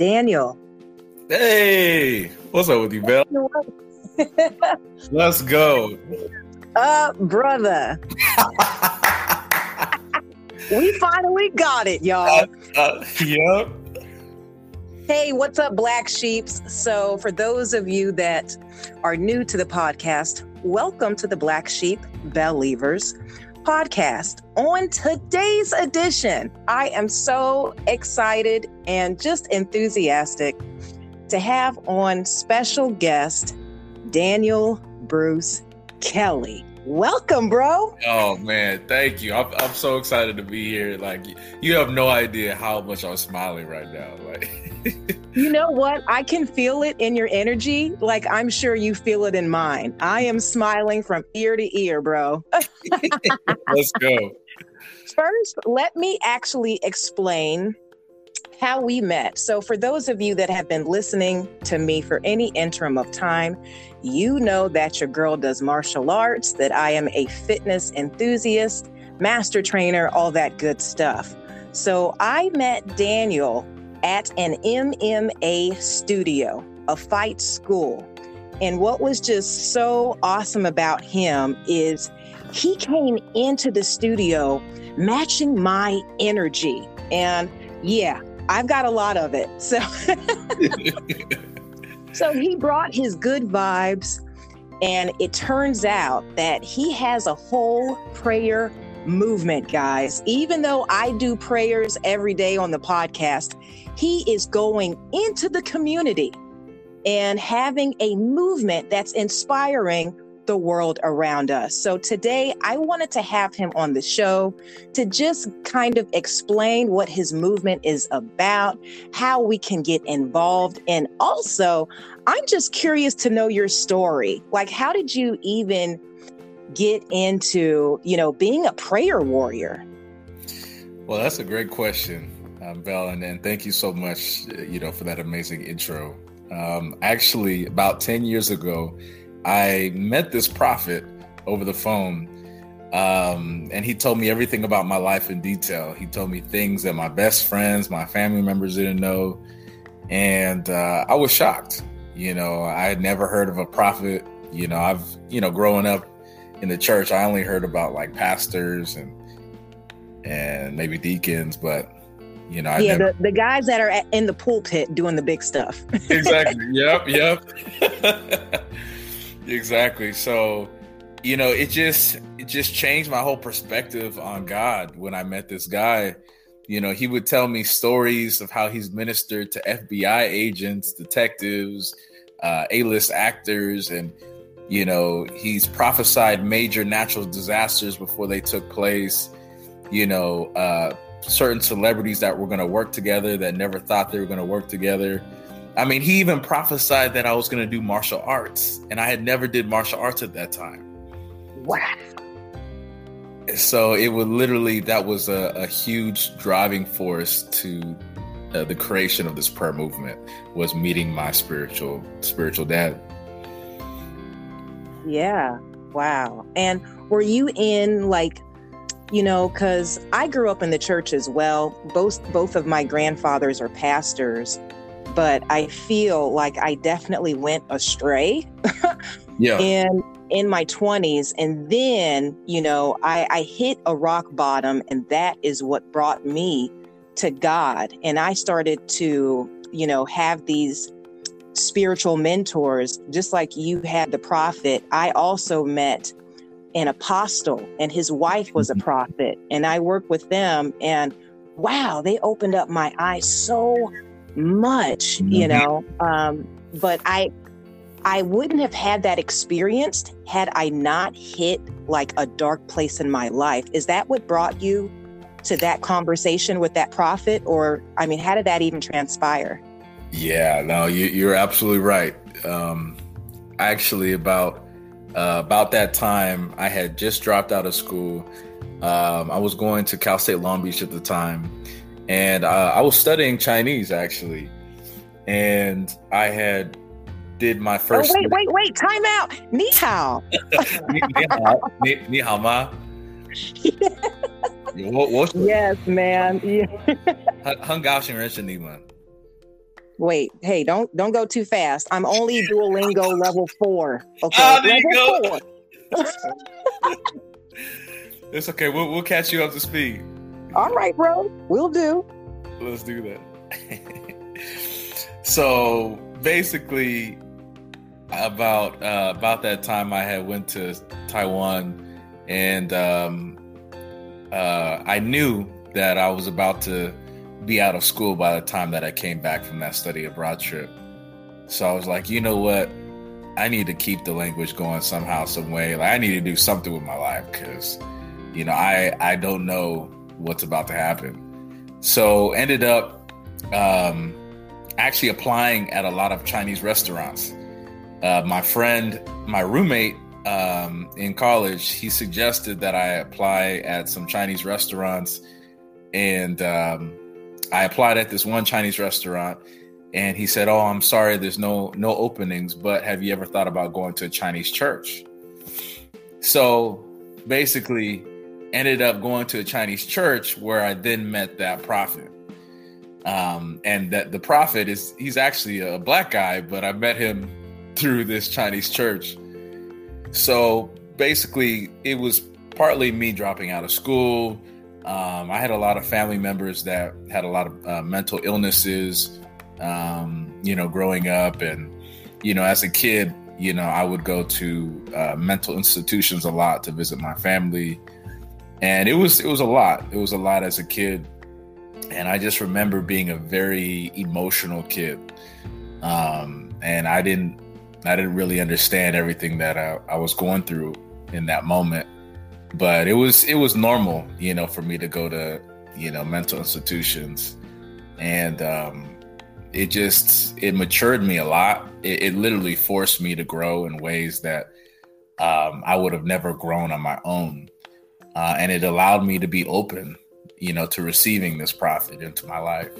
Daniel. Hey, what's up with you, Bell? Let's go. Uh, brother. we finally got it, y'all. Uh, uh, yep. Hey, what's up, Black Sheeps? So, for those of you that are new to the podcast, welcome to the Black Sheep Believers podcast. On today's edition, I am so excited and just enthusiastic to have on special guest Daniel Bruce Kelly. Welcome, bro. Oh man, thank you. I'm, I'm so excited to be here. Like you have no idea how much I'm smiling right now. Like you know what? I can feel it in your energy. Like I'm sure you feel it in mine. I am smiling from ear to ear, bro. Let's go. First, let me actually explain how we met. So, for those of you that have been listening to me for any interim of time, you know that your girl does martial arts, that I am a fitness enthusiast, master trainer, all that good stuff. So, I met Daniel at an MMA studio, a fight school. And what was just so awesome about him is he came into the studio matching my energy. And yeah, I've got a lot of it. So So he brought his good vibes and it turns out that he has a whole prayer movement, guys. Even though I do prayers every day on the podcast, he is going into the community and having a movement that's inspiring the world around us. So today I wanted to have him on the show to just kind of explain what his movement is about, how we can get involved, and also I'm just curious to know your story. Like how did you even get into, you know, being a prayer warrior? Well, that's a great question, um, Val, and, and thank you so much, you know, for that amazing intro. Um, actually, about 10 years ago, I met this prophet over the phone, um, and he told me everything about my life in detail. He told me things that my best friends, my family members didn't know, and uh, I was shocked. You know, I had never heard of a prophet. You know, I've you know, growing up in the church, I only heard about like pastors and and maybe deacons, but you know, I yeah, never... the, the guys that are in the pulpit doing the big stuff. exactly. Yep. Yep. exactly. So, you know, it just it just changed my whole perspective on God when I met this guy. You know, he would tell me stories of how he's ministered to FBI agents, detectives, uh, A-list actors, and you know, he's prophesied major natural disasters before they took place. You know, uh, certain celebrities that were going to work together that never thought they were going to work together I mean, he even prophesied that I was going to do martial arts, and I had never did martial arts at that time. Wow. So it would literally that was a, a huge driving force to uh, the creation of this prayer movement was meeting my spiritual spiritual dad. Yeah. Wow. And were you in like you know cuz I grew up in the church as well. Both both of my grandfathers are pastors but I feel like I definitely went astray. yeah. And in my 20s. And then, you know, I, I hit a rock bottom, and that is what brought me to God. And I started to, you know, have these spiritual mentors, just like you had the prophet. I also met an apostle, and his wife was a mm-hmm. prophet. And I worked with them, and wow, they opened up my eyes so much, mm-hmm. you know. Um, but I I wouldn't have had that experience had I not hit like a dark place in my life. Is that what brought you to that conversation with that prophet? Or, I mean, how did that even transpire? Yeah, no, you, are absolutely right. Um, actually, about uh, about that time, I had just dropped out of school. Um, I was going to Cal State Long Beach at the time, and uh, I was studying Chinese actually, and I had did my oh, first. Oh, wait, wait, wait! Time out. Ni hao. ni, ni hao. Ni, ni hao ma. Yeah. What, what's yes, man. Ni. Wait, hey, don't don't go too fast. I'm only Duolingo level four. Okay, oh, there level you go. four. it's okay. We'll, we'll catch you up to speed. All right, bro, we'll do. Let's do that. so basically, about uh, about that time, I had went to Taiwan, and um, uh, I knew that I was about to be out of school by the time that I came back from that study abroad trip. So I was like, you know what? I need to keep the language going somehow, some way. Like I need to do something with my life because, you know, I I don't know what's about to happen. So ended up um, actually applying at a lot of Chinese restaurants. Uh, my friend, my roommate um, in college, he suggested that I apply at some Chinese restaurants, and um, I applied at this one Chinese restaurant. And he said, "Oh, I'm sorry, there's no no openings, but have you ever thought about going to a Chinese church?" So basically, ended up going to a Chinese church where I then met that prophet. Um, and that the prophet is he's actually a black guy, but I met him through this Chinese church. So basically, it was partly me dropping out of school. Um, I had a lot of family members that had a lot of uh, mental illnesses, um, you know, growing up. And, you know, as a kid, you know, I would go to uh, mental institutions a lot to visit my family. And it was it was a lot. It was a lot as a kid. And I just remember being a very emotional kid. Um, and I didn't I didn't really understand everything that I, I was going through in that moment. But it was it was normal, you know, for me to go to, you know, mental institutions. And um it just it matured me a lot. It, it literally forced me to grow in ways that um, I would have never grown on my own, uh, and it allowed me to be open, you know, to receiving this prophet into my life.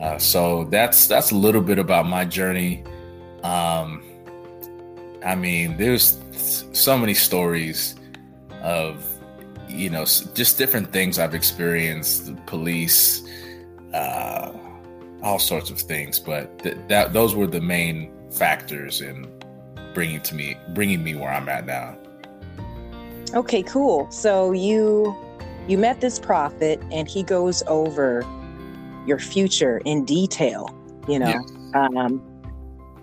Uh, so that's that's a little bit about my journey. Um, I mean, there's so many stories of you know just different things I've experienced, the police, uh, all sorts of things. But th- that those were the main factors in bringing to me bringing me where I'm at now. Okay, cool. So you you met this prophet and he goes over your future in detail, you know. Um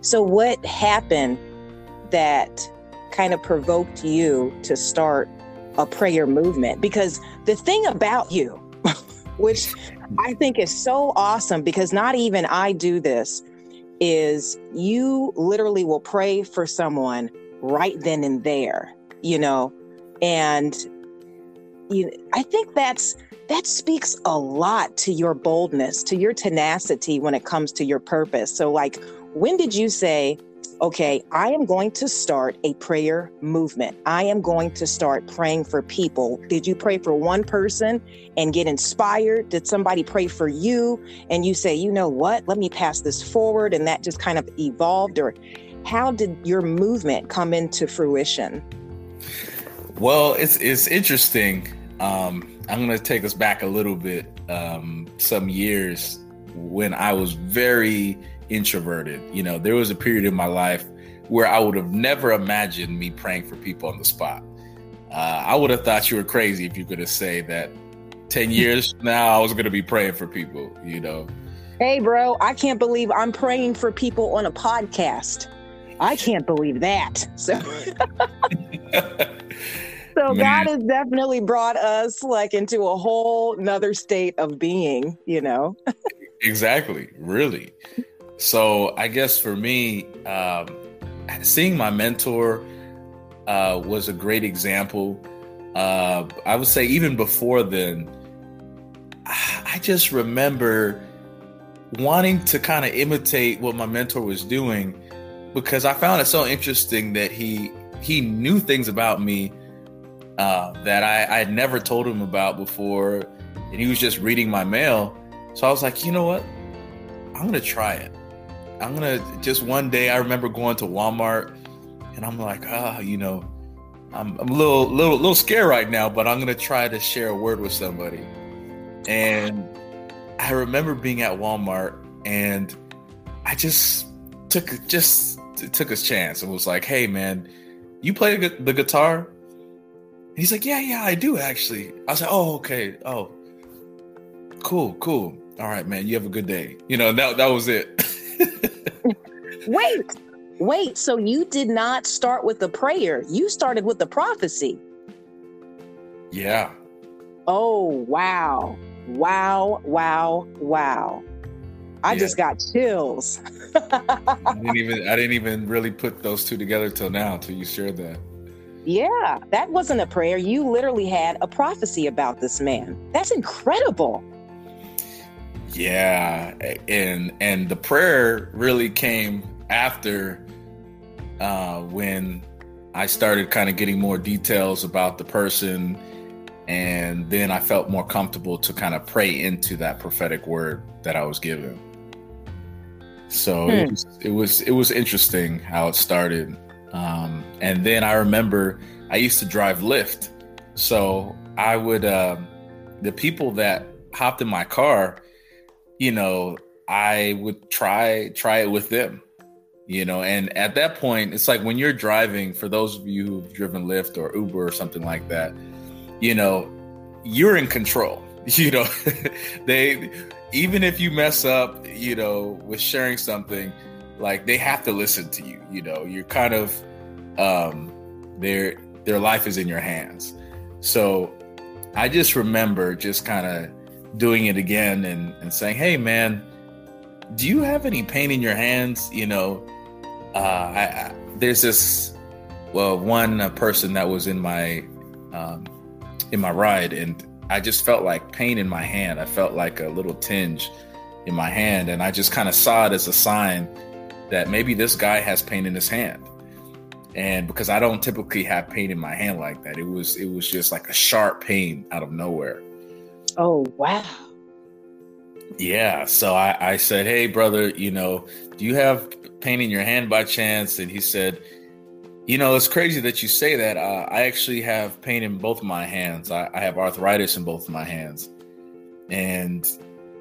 so what happened that kind of provoked you to start a prayer movement because the thing about you which I think is so awesome because not even I do this is you literally will pray for someone right then and there, you know, and you, I think that's that speaks a lot to your boldness, to your tenacity when it comes to your purpose. So, like, when did you say, okay, I am going to start a prayer movement. I am going to start praying for people. Did you pray for one person and get inspired? Did somebody pray for you and you say, you know what, let me pass this forward? And that just kind of evolved? Or how did your movement come into fruition? Well, it's it's interesting. Um, I'm going to take us back a little bit, um, some years when I was very introverted. You know, there was a period in my life where I would have never imagined me praying for people on the spot. Uh, I would have thought you were crazy if you could have said that 10 years now I was going to be praying for people, you know. Hey, bro, I can't believe I'm praying for people on a podcast. I can't believe that. So, so Man. God has definitely brought us like into a whole nother state of being, you know? exactly, really. So I guess for me, um, seeing my mentor uh, was a great example. Uh, I would say even before then, I just remember wanting to kind of imitate what my mentor was doing because I found it so interesting that he he knew things about me uh, that I, I had never told him about before, and he was just reading my mail. So I was like, you know what? I'm gonna try it. I'm gonna just one day. I remember going to Walmart, and I'm like, ah, you know, I'm, I'm a little, little, little scared right now, but I'm gonna try to share a word with somebody. And I remember being at Walmart, and I just took just took his chance and was like, "Hey, man, you play the guitar?" He's like, "Yeah, yeah, I do actually." I was like, "Oh, okay. Oh, cool, cool. All right, man. You have a good day." You know, that that was it. wait, wait. So you did not start with the prayer. You started with the prophecy. Yeah. Oh, wow. Wow, wow, wow. I yeah. just got chills. I didn't even I didn't even really put those two together till now until you shared that. Yeah, that wasn't a prayer. You literally had a prophecy about this man. That's incredible. Yeah, and and the prayer really came after uh, when I started kind of getting more details about the person, and then I felt more comfortable to kind of pray into that prophetic word that I was given. So hmm. it, was, it was it was interesting how it started, um, and then I remember I used to drive Lyft, so I would uh, the people that hopped in my car, you know, I would try try it with them, you know, and at that point, it's like when you're driving. For those of you who've driven Lyft or Uber or something like that, you know, you're in control. You know, they even if you mess up, you know, with sharing something, like they have to listen to you. You know, you're kind of um their their life is in your hands. So I just remember just kind of doing it again and, and saying, Hey man, do you have any pain in your hands? You know, uh I, I there's this well one person that was in my um in my ride and I just felt like pain in my hand. I felt like a little tinge in my hand. And I just kind of saw it as a sign that maybe this guy has pain in his hand. And because I don't typically have pain in my hand like that, it was it was just like a sharp pain out of nowhere. Oh wow. Yeah. So I, I said, Hey brother, you know, do you have pain in your hand by chance? And he said, you know, it's crazy that you say that. Uh, I actually have pain in both my hands. I, I have arthritis in both of my hands. And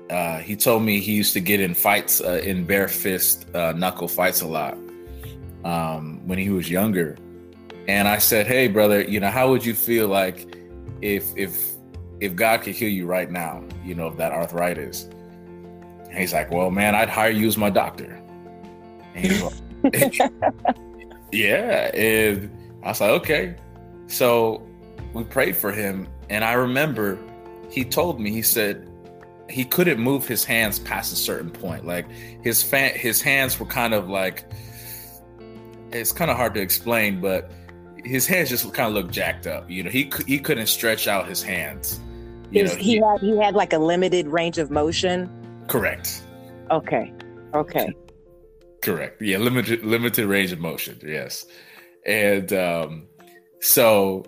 uh, he told me he used to get in fights, uh, in bare fist uh, knuckle fights a lot um, when he was younger. And I said, "Hey, brother, you know, how would you feel like if if if God could heal you right now? You know, of that arthritis?" And he's like, "Well, man, I'd hire you as my doctor." Yeah. And I was like, okay. So we prayed for him. And I remember he told me, he said he couldn't move his hands past a certain point. Like his fan, his hands were kind of like, it's kind of hard to explain, but his hands just kind of looked jacked up. You know, he he couldn't stretch out his hands. You his, know, he, he had he had like a limited range of motion. Correct. Okay. Okay. Correct. Yeah, limited limited range of motion. Yes, and um, so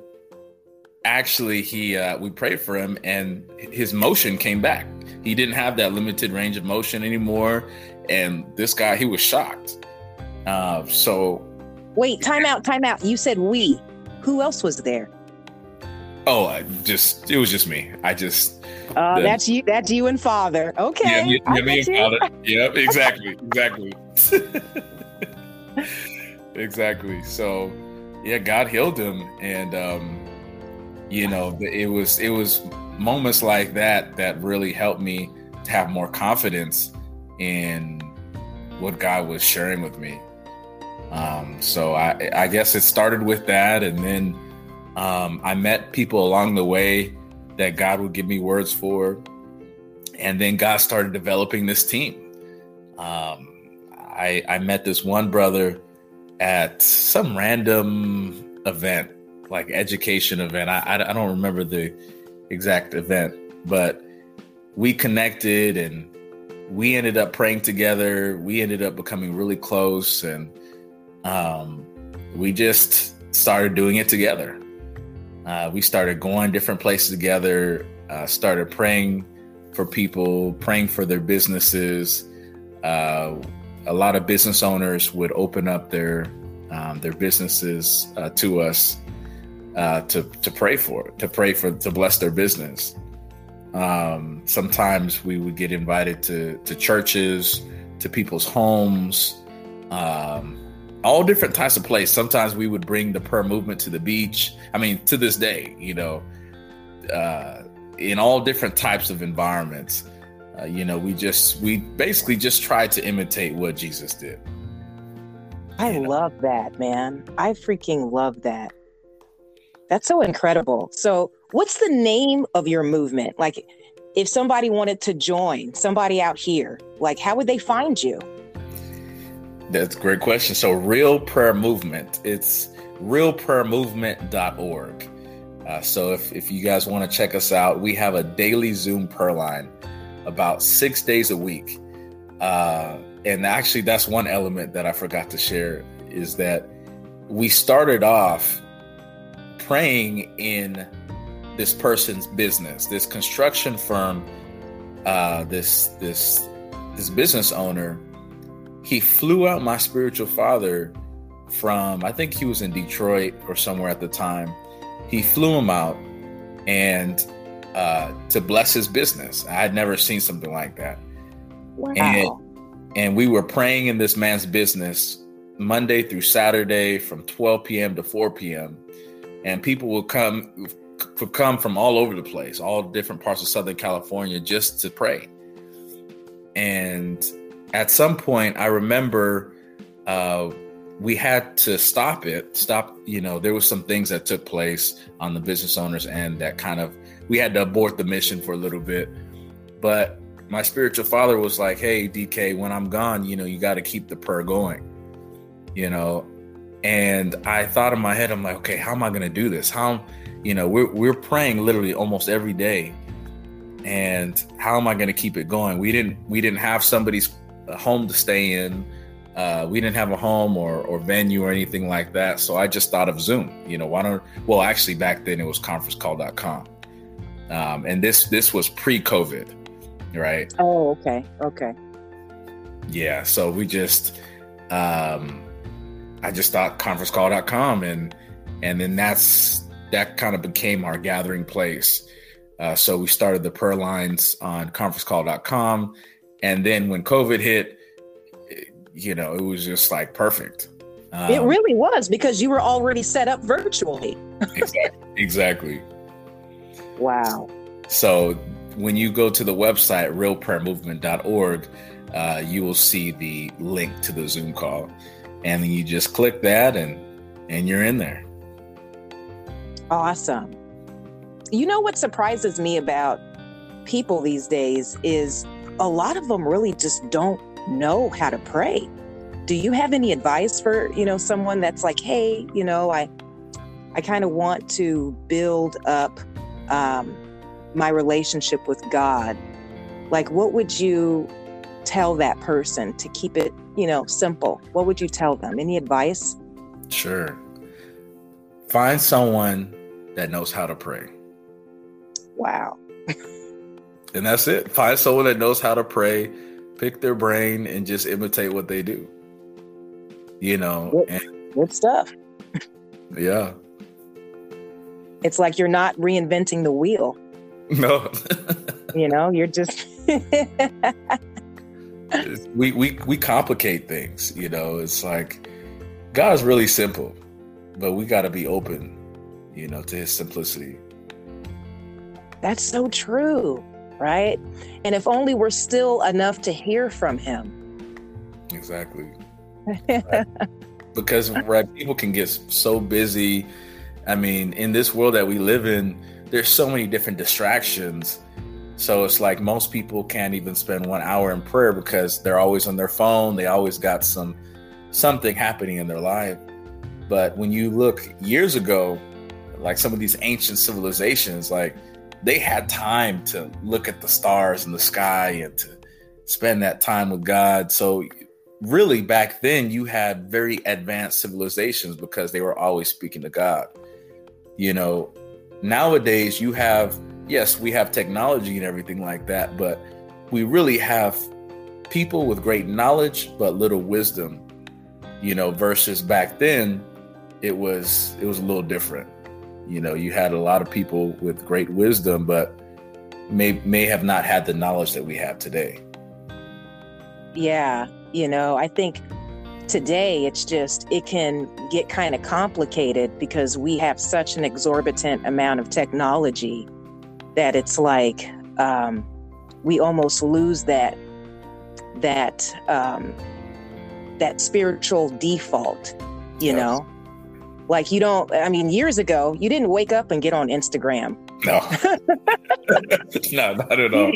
actually, he uh, we prayed for him, and his motion came back. He didn't have that limited range of motion anymore, and this guy he was shocked. Uh, so, wait, time out, time out. You said we. Who else was there? Oh, I just it was just me. I just uh, the, that's you. That's you and father. Okay. Yeah, me, yeah, me and father. Yep, exactly, exactly, exactly. So, yeah, God healed him, and um, you know, it was it was moments like that that really helped me to have more confidence in what God was sharing with me. Um, so I, I guess it started with that, and then um, I met people along the way that God would give me words for. And then God started developing this team. Um, I, I met this one brother at some random event, like education event. I, I, I don't remember the exact event, but we connected and we ended up praying together. We ended up becoming really close and um, we just started doing it together. Uh, we started going different places together, uh, started praying for people, praying for their businesses. Uh, a lot of business owners would open up their um, their businesses uh, to us uh, to to pray for, to pray for, to bless their business. Um, sometimes we would get invited to to churches to people's homes, um, all different types of places. Sometimes we would bring the prayer movement to the beach. I mean, to this day, you know, uh, in all different types of environments. Uh, you know, we just we basically just try to imitate what Jesus did. I you know? love that, man. I freaking love that. That's so incredible. So, what's the name of your movement? Like, if somebody wanted to join, somebody out here, like, how would they find you? That's a great question. So, Real Prayer Movement, it's realprayermovement.org. Uh, so, if, if you guys want to check us out, we have a daily Zoom prayer line about six days a week. Uh, and actually, that's one element that I forgot to share is that we started off praying in this person's business, this construction firm, uh, this this this business owner he flew out my spiritual father from I think he was in Detroit or somewhere at the time. He flew him out and uh, to bless his business. I had never seen something like that. Wow. And, and we were praying in this man's business Monday through Saturday from 12 p.m. to 4 p.m. And people will come would come from all over the place, all different parts of Southern California just to pray. And at some point, I remember uh, we had to stop it. Stop, you know, there was some things that took place on the business owners end that kind of we had to abort the mission for a little bit. But my spiritual father was like, "Hey, DK, when I'm gone, you know, you got to keep the prayer going." You know, and I thought in my head, I'm like, "Okay, how am I going to do this? How, you know, we're we're praying literally almost every day." And how am I going to keep it going? We didn't we didn't have somebody's a home to stay in. Uh, we didn't have a home or, or venue or anything like that. So I just thought of Zoom. You know, why don't, well, actually, back then it was conferencecall.com. Um, and this this was pre-COVID, right? Oh, okay, okay. Yeah, so we just, um, I just thought conferencecall.com, and and then that's that kind of became our gathering place. Uh, so we started the prayer lines on conferencecall.com, and then when COVID hit, you know, it was just like perfect. Um, it really was because you were already set up virtually. exactly. Exactly. Wow. So when you go to the website realprayermovement.org, uh, you will see the link to the Zoom call, and then you just click that, and and you're in there. Awesome. You know what surprises me about people these days is a lot of them really just don't know how to pray. Do you have any advice for, you know, someone that's like, hey, you know, I I kind of want to build up um, my relationship with God. Like, what would you tell that person to keep it, you know, simple? What would you tell them? Any advice? Sure. Find someone that knows how to pray. Wow. and that's it. Find someone that knows how to pray, pick their brain, and just imitate what they do. You know, good, and, good stuff. Yeah. It's like you're not reinventing the wheel. No. you know, you're just we we we complicate things, you know. It's like God's really simple, but we got to be open, you know, to his simplicity. That's so true right? And if only we're still enough to hear from him. Exactly. right. Because right, people can get so busy. I mean, in this world that we live in, there's so many different distractions. So it's like most people can't even spend one hour in prayer because they're always on their phone. They always got some something happening in their life. But when you look years ago, like some of these ancient civilizations, like they had time to look at the stars in the sky and to spend that time with God. So really back then you had very advanced civilizations because they were always speaking to God. You know, nowadays you have yes, we have technology and everything like that, but we really have people with great knowledge but little wisdom. You know, versus back then it was it was a little different. You know, you had a lot of people with great wisdom, but may may have not had the knowledge that we have today. Yeah. You know, I think today it's just, it can get kind of complicated because we have such an exorbitant amount of technology that it's like um, we almost lose that that um, that spiritual default you yes. know like you don't i mean years ago you didn't wake up and get on instagram. No. No not at all.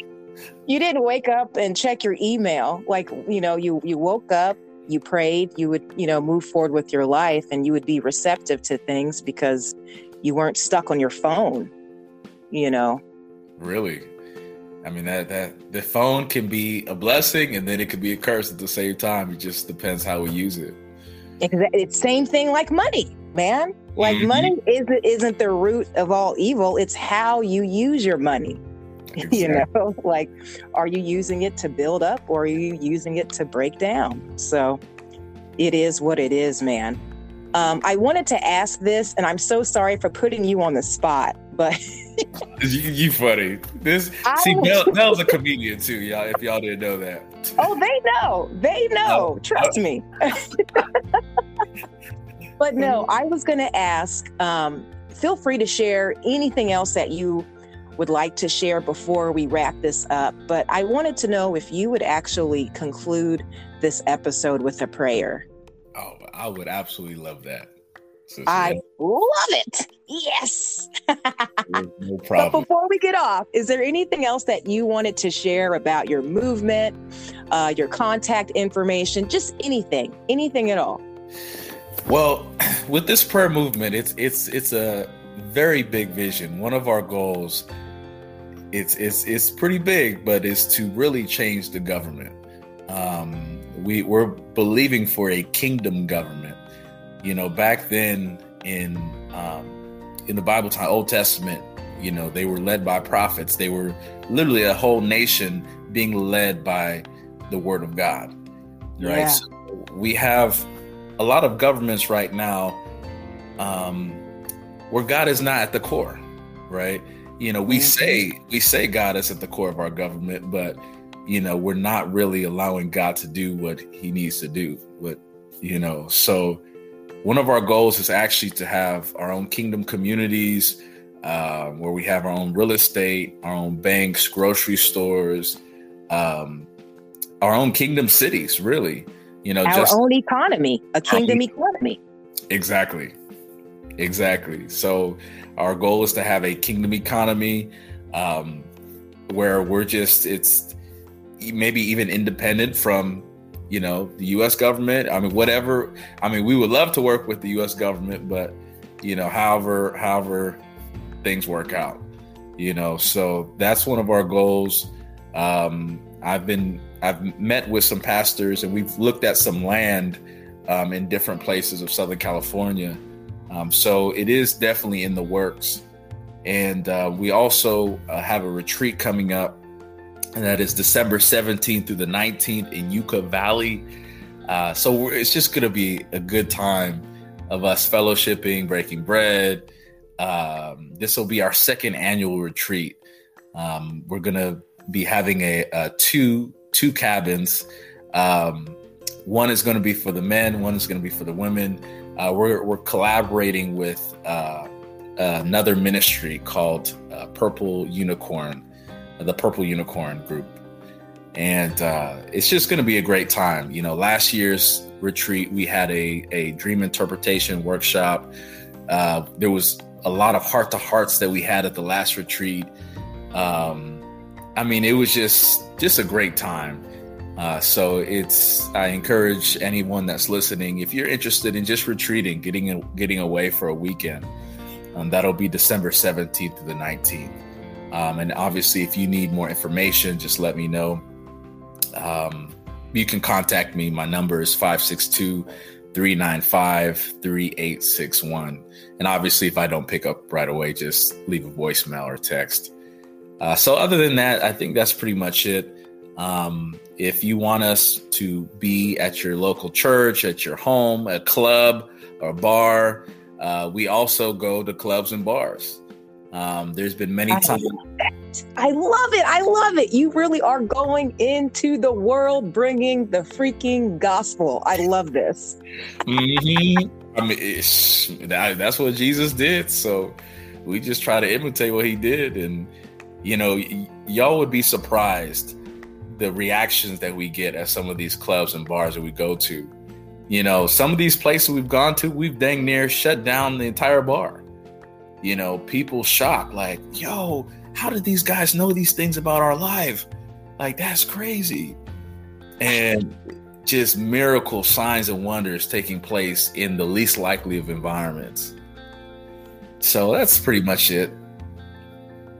You didn't wake up and check your email. Like you know you you woke up you prayed you would you know move forward with your life and you would be receptive to things because you weren't stuck on your phone you know? Really? I mean that that the phone can be a blessing and then it can be a curse at the same time. It just depends how we use it. It's same thing like money, man. Like mm-hmm. money isn't isn't the root of all evil. It's how you use your money. Exactly. You know, like are you using it to build up or are you using it to break down? So it is what it is, man. Um, I wanted to ask this, and I'm so sorry for putting you on the spot, but you, you, funny. This I, see Mel, Mel's a comedian too, y'all. If y'all didn't know that. Oh, they know. They know. Trust me. But no, I was going to ask. Um, feel free to share anything else that you would like to share before we wrap this up. But I wanted to know if you would actually conclude this episode with a prayer. Oh, I would absolutely love that. I love it. Yes. no problem. But before we get off, is there anything else that you wanted to share about your movement, uh, your contact information, just anything, anything at all? Well, with this prayer movement, it's it's it's a very big vision. One of our goals, it's it's it's pretty big, but is to really change the government. Um, we we're believing for a kingdom government you know, back then in um, in the Bible time, Old Testament, you know, they were led by prophets. They were literally a whole nation being led by the word of God. Right. Yeah. So we have a lot of governments right now um, where God is not at the core, right? You know, we mm-hmm. say we say God is at the core of our government, but you know, we're not really allowing God to do what he needs to do. What you know, so one of our goals is actually to have our own kingdom communities uh, where we have our own real estate, our own banks, grocery stores, um, our own kingdom cities, really. You know, our just, own economy, a kingdom economy. Exactly. Exactly. So our goal is to have a kingdom economy um, where we're just, it's maybe even independent from you know the U.S. government. I mean, whatever. I mean, we would love to work with the U.S. government, but you know, however, however things work out, you know. So that's one of our goals. Um, I've been I've met with some pastors and we've looked at some land um, in different places of Southern California. Um, so it is definitely in the works. And uh, we also uh, have a retreat coming up and that is December 17th through the 19th in Yucca Valley. Uh, so it's just going to be a good time of us fellowshipping, breaking bread. Um, this will be our second annual retreat. Um, we're going to be having a, a, two two cabins. Um, one is going to be for the men. One is going to be for the women. Uh, we're we're collaborating with uh, another ministry called uh, Purple Unicorn the Purple Unicorn group. And uh, it's just going to be a great time. You know, last year's retreat, we had a, a dream interpretation workshop. Uh, there was a lot of heart to hearts that we had at the last retreat. Um, I mean, it was just just a great time. Uh, so it's I encourage anyone that's listening, if you're interested in just retreating, getting getting away for a weekend, um, that'll be December 17th to the 19th. Um, and obviously, if you need more information, just let me know. Um, you can contact me. My number is 562 395 3861. And obviously, if I don't pick up right away, just leave a voicemail or text. Uh, so, other than that, I think that's pretty much it. Um, if you want us to be at your local church, at your home, a club, or bar, uh, we also go to clubs and bars Um, there's been many times. I love it. I love it. You really are going into the world bringing the freaking gospel. I love this. Mm-hmm. I mean, that, that's what Jesus did. So we just try to imitate what he did. And, you know, y- y'all would be surprised the reactions that we get at some of these clubs and bars that we go to. You know, some of these places we've gone to, we've dang near shut down the entire bar. You know, people shocked, like, yo, how did these guys know these things about our life? Like, that's crazy. And just miracle signs and wonders taking place in the least likely of environments. So that's pretty much it.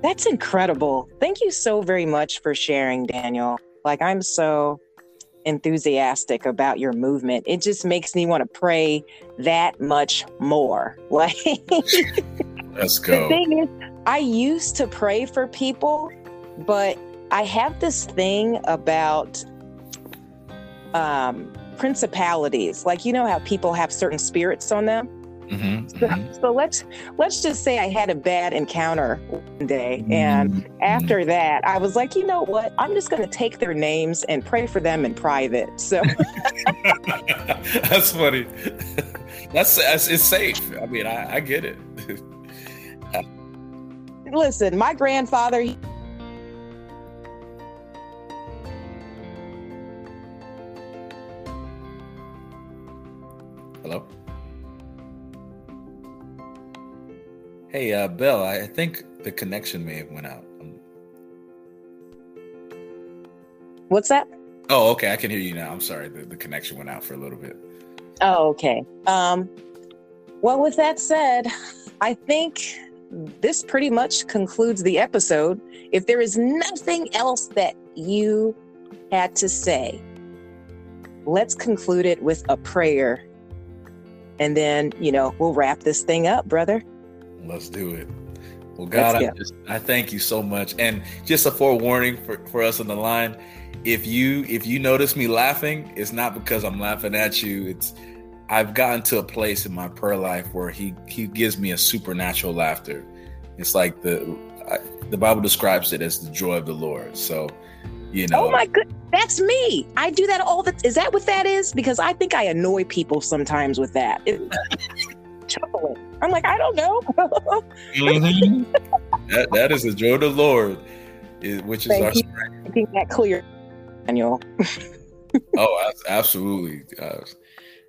That's incredible. Thank you so very much for sharing, Daniel. Like, I'm so enthusiastic about your movement. It just makes me want to pray that much more. Like, let's go. The thing is, I used to pray for people, but I have this thing about um, principalities. Like, you know how people have certain spirits on them? Mm-hmm, so, mm-hmm. so, let's let's just say I had a bad encounter one day, and mm-hmm. after that, I was like, you know what? I'm just going to take their names and pray for them in private. So that's funny. That's, that's it's safe. I mean, I, I get it. Listen, my grandfather. He- Hey, uh, Bell, I think the connection may have went out. Um, What's that? Oh, okay. I can hear you now. I'm sorry. The, the connection went out for a little bit. Oh, okay. Um, well, with that said, I think this pretty much concludes the episode. If there is nothing else that you had to say, let's conclude it with a prayer. And then, you know, we'll wrap this thing up, brother. Let's do it. Well, God, I, just, I thank you so much. And just a forewarning for, for us on the line. If you if you notice me laughing, it's not because I'm laughing at you. It's I've gotten to a place in my prayer life where he he gives me a supernatural laughter. It's like the I, the Bible describes it as the joy of the Lord. So, you oh know. Oh my good, that's me. I do that all the. Is that what that is? Because I think I annoy people sometimes with that. Chuckling. I'm like, I don't know. mm-hmm. that, that is the joy of the Lord, which is Thank our you. strength. Making that clear, Daniel. oh, absolutely.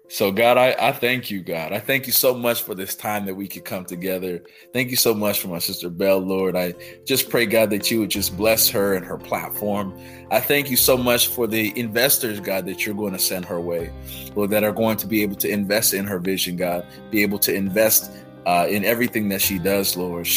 So, God, I, I thank you, God. I thank you so much for this time that we could come together. Thank you so much for my sister Bell, Lord. I just pray, God, that you would just bless her and her platform. I thank you so much for the investors, God, that you're going to send her way, Lord, that are going to be able to invest in her vision, God, be able to invest uh, in everything that she does, Lord.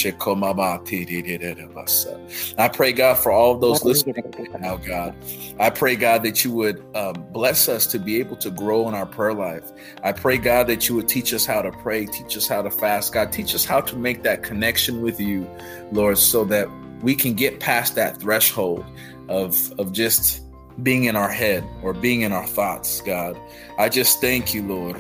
I pray, God, for all of those listening now, God. I pray, God, that you would um, bless us to be able to grow in our prayer life. I pray, God, that you would teach us how to pray, teach us how to fast, God. Teach us how to make that connection with you, Lord, so that we can get past that threshold of, of just being in our head or being in our thoughts, God. I just thank you, Lord.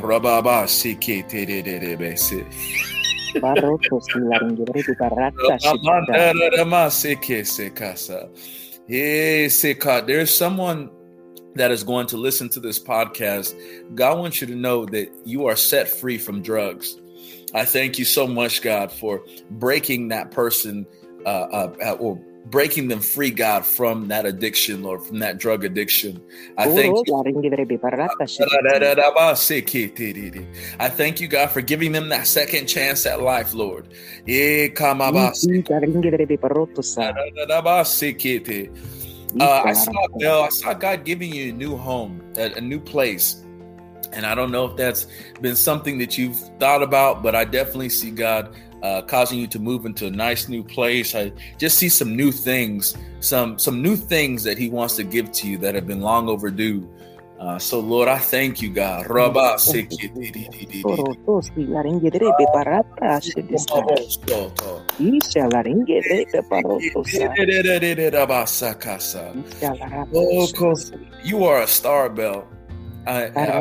There's someone that is going to listen to this podcast. God wants you to know that you are set free from drugs. I thank you so much, God, for breaking that person uh, uh, or breaking them free, God, from that addiction, Lord, from that drug addiction. I thank you. I thank you, God, for giving them that second chance at life, Lord. Uh, I saw Bell, I saw God giving you a new home, a, a new place. And I don't know if that's been something that you've thought about, but I definitely see God uh, causing you to move into a nice new place. I just see some new things, some some new things that He wants to give to you that have been long overdue. Uh, so Lord, I thank you, God. You are a star, Bell. I, I,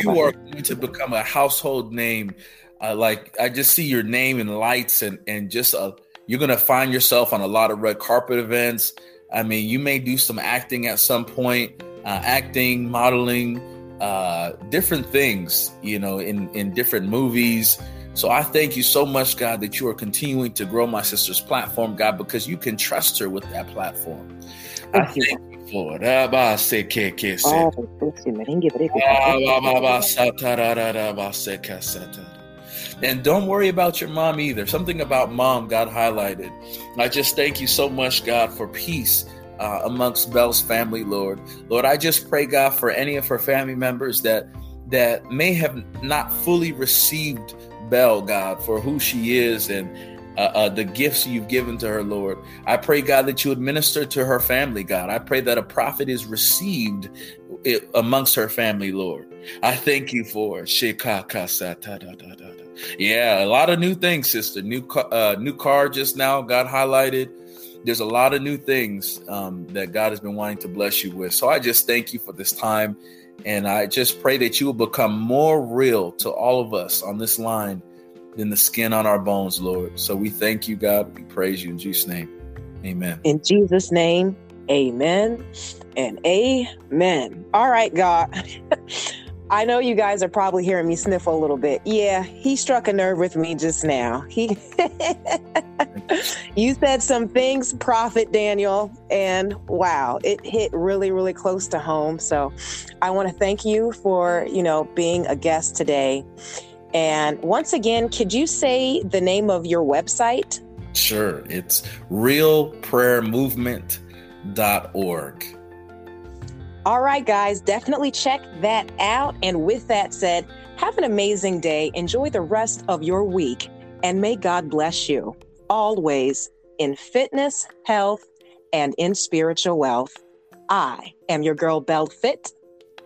you are going to become a household name I like I just see your name in lights and and just uh, you're gonna find yourself on a lot of red carpet events. I mean, you may do some acting at some point, uh, acting, modeling, uh, different things, you know, in in different movies. So I thank you so much, God, that you are continuing to grow my sister's platform, God, because you can trust her with that platform. I thank you for it. And don't worry about your mom either. Something about mom God highlighted. I just thank you so much, God, for peace uh, amongst Bell's family, Lord. Lord, I just pray, God, for any of her family members that that may have not fully received Bell, God, for who she is and uh, uh, the gifts you've given to her, Lord. I pray, God, that you administer to her family, God. I pray that a prophet is received amongst her family, Lord. I thank you for Yeah, a lot of new things, sister. New uh, new car just now got highlighted. There's a lot of new things um, that God has been wanting to bless you with. So I just thank you for this time. And I just pray that you will become more real to all of us on this line than the skin on our bones, Lord. So we thank you, God. We praise you in Jesus' name. Amen. In Jesus' name, amen and amen. All right, God. I know you guys are probably hearing me sniffle a little bit. Yeah, he struck a nerve with me just now. He You said some things, Prophet Daniel, and wow, it hit really really close to home. So, I want to thank you for, you know, being a guest today. And once again, could you say the name of your website? Sure. It's realprayermovement.org. All right, guys, definitely check that out. And with that said, have an amazing day. Enjoy the rest of your week, and may God bless you always in fitness, health, and in spiritual wealth. I am your girl, Bell Fit,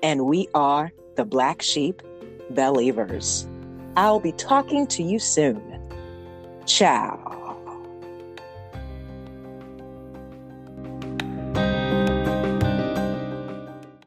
and we are the Black Sheep Believers. I'll be talking to you soon. Ciao.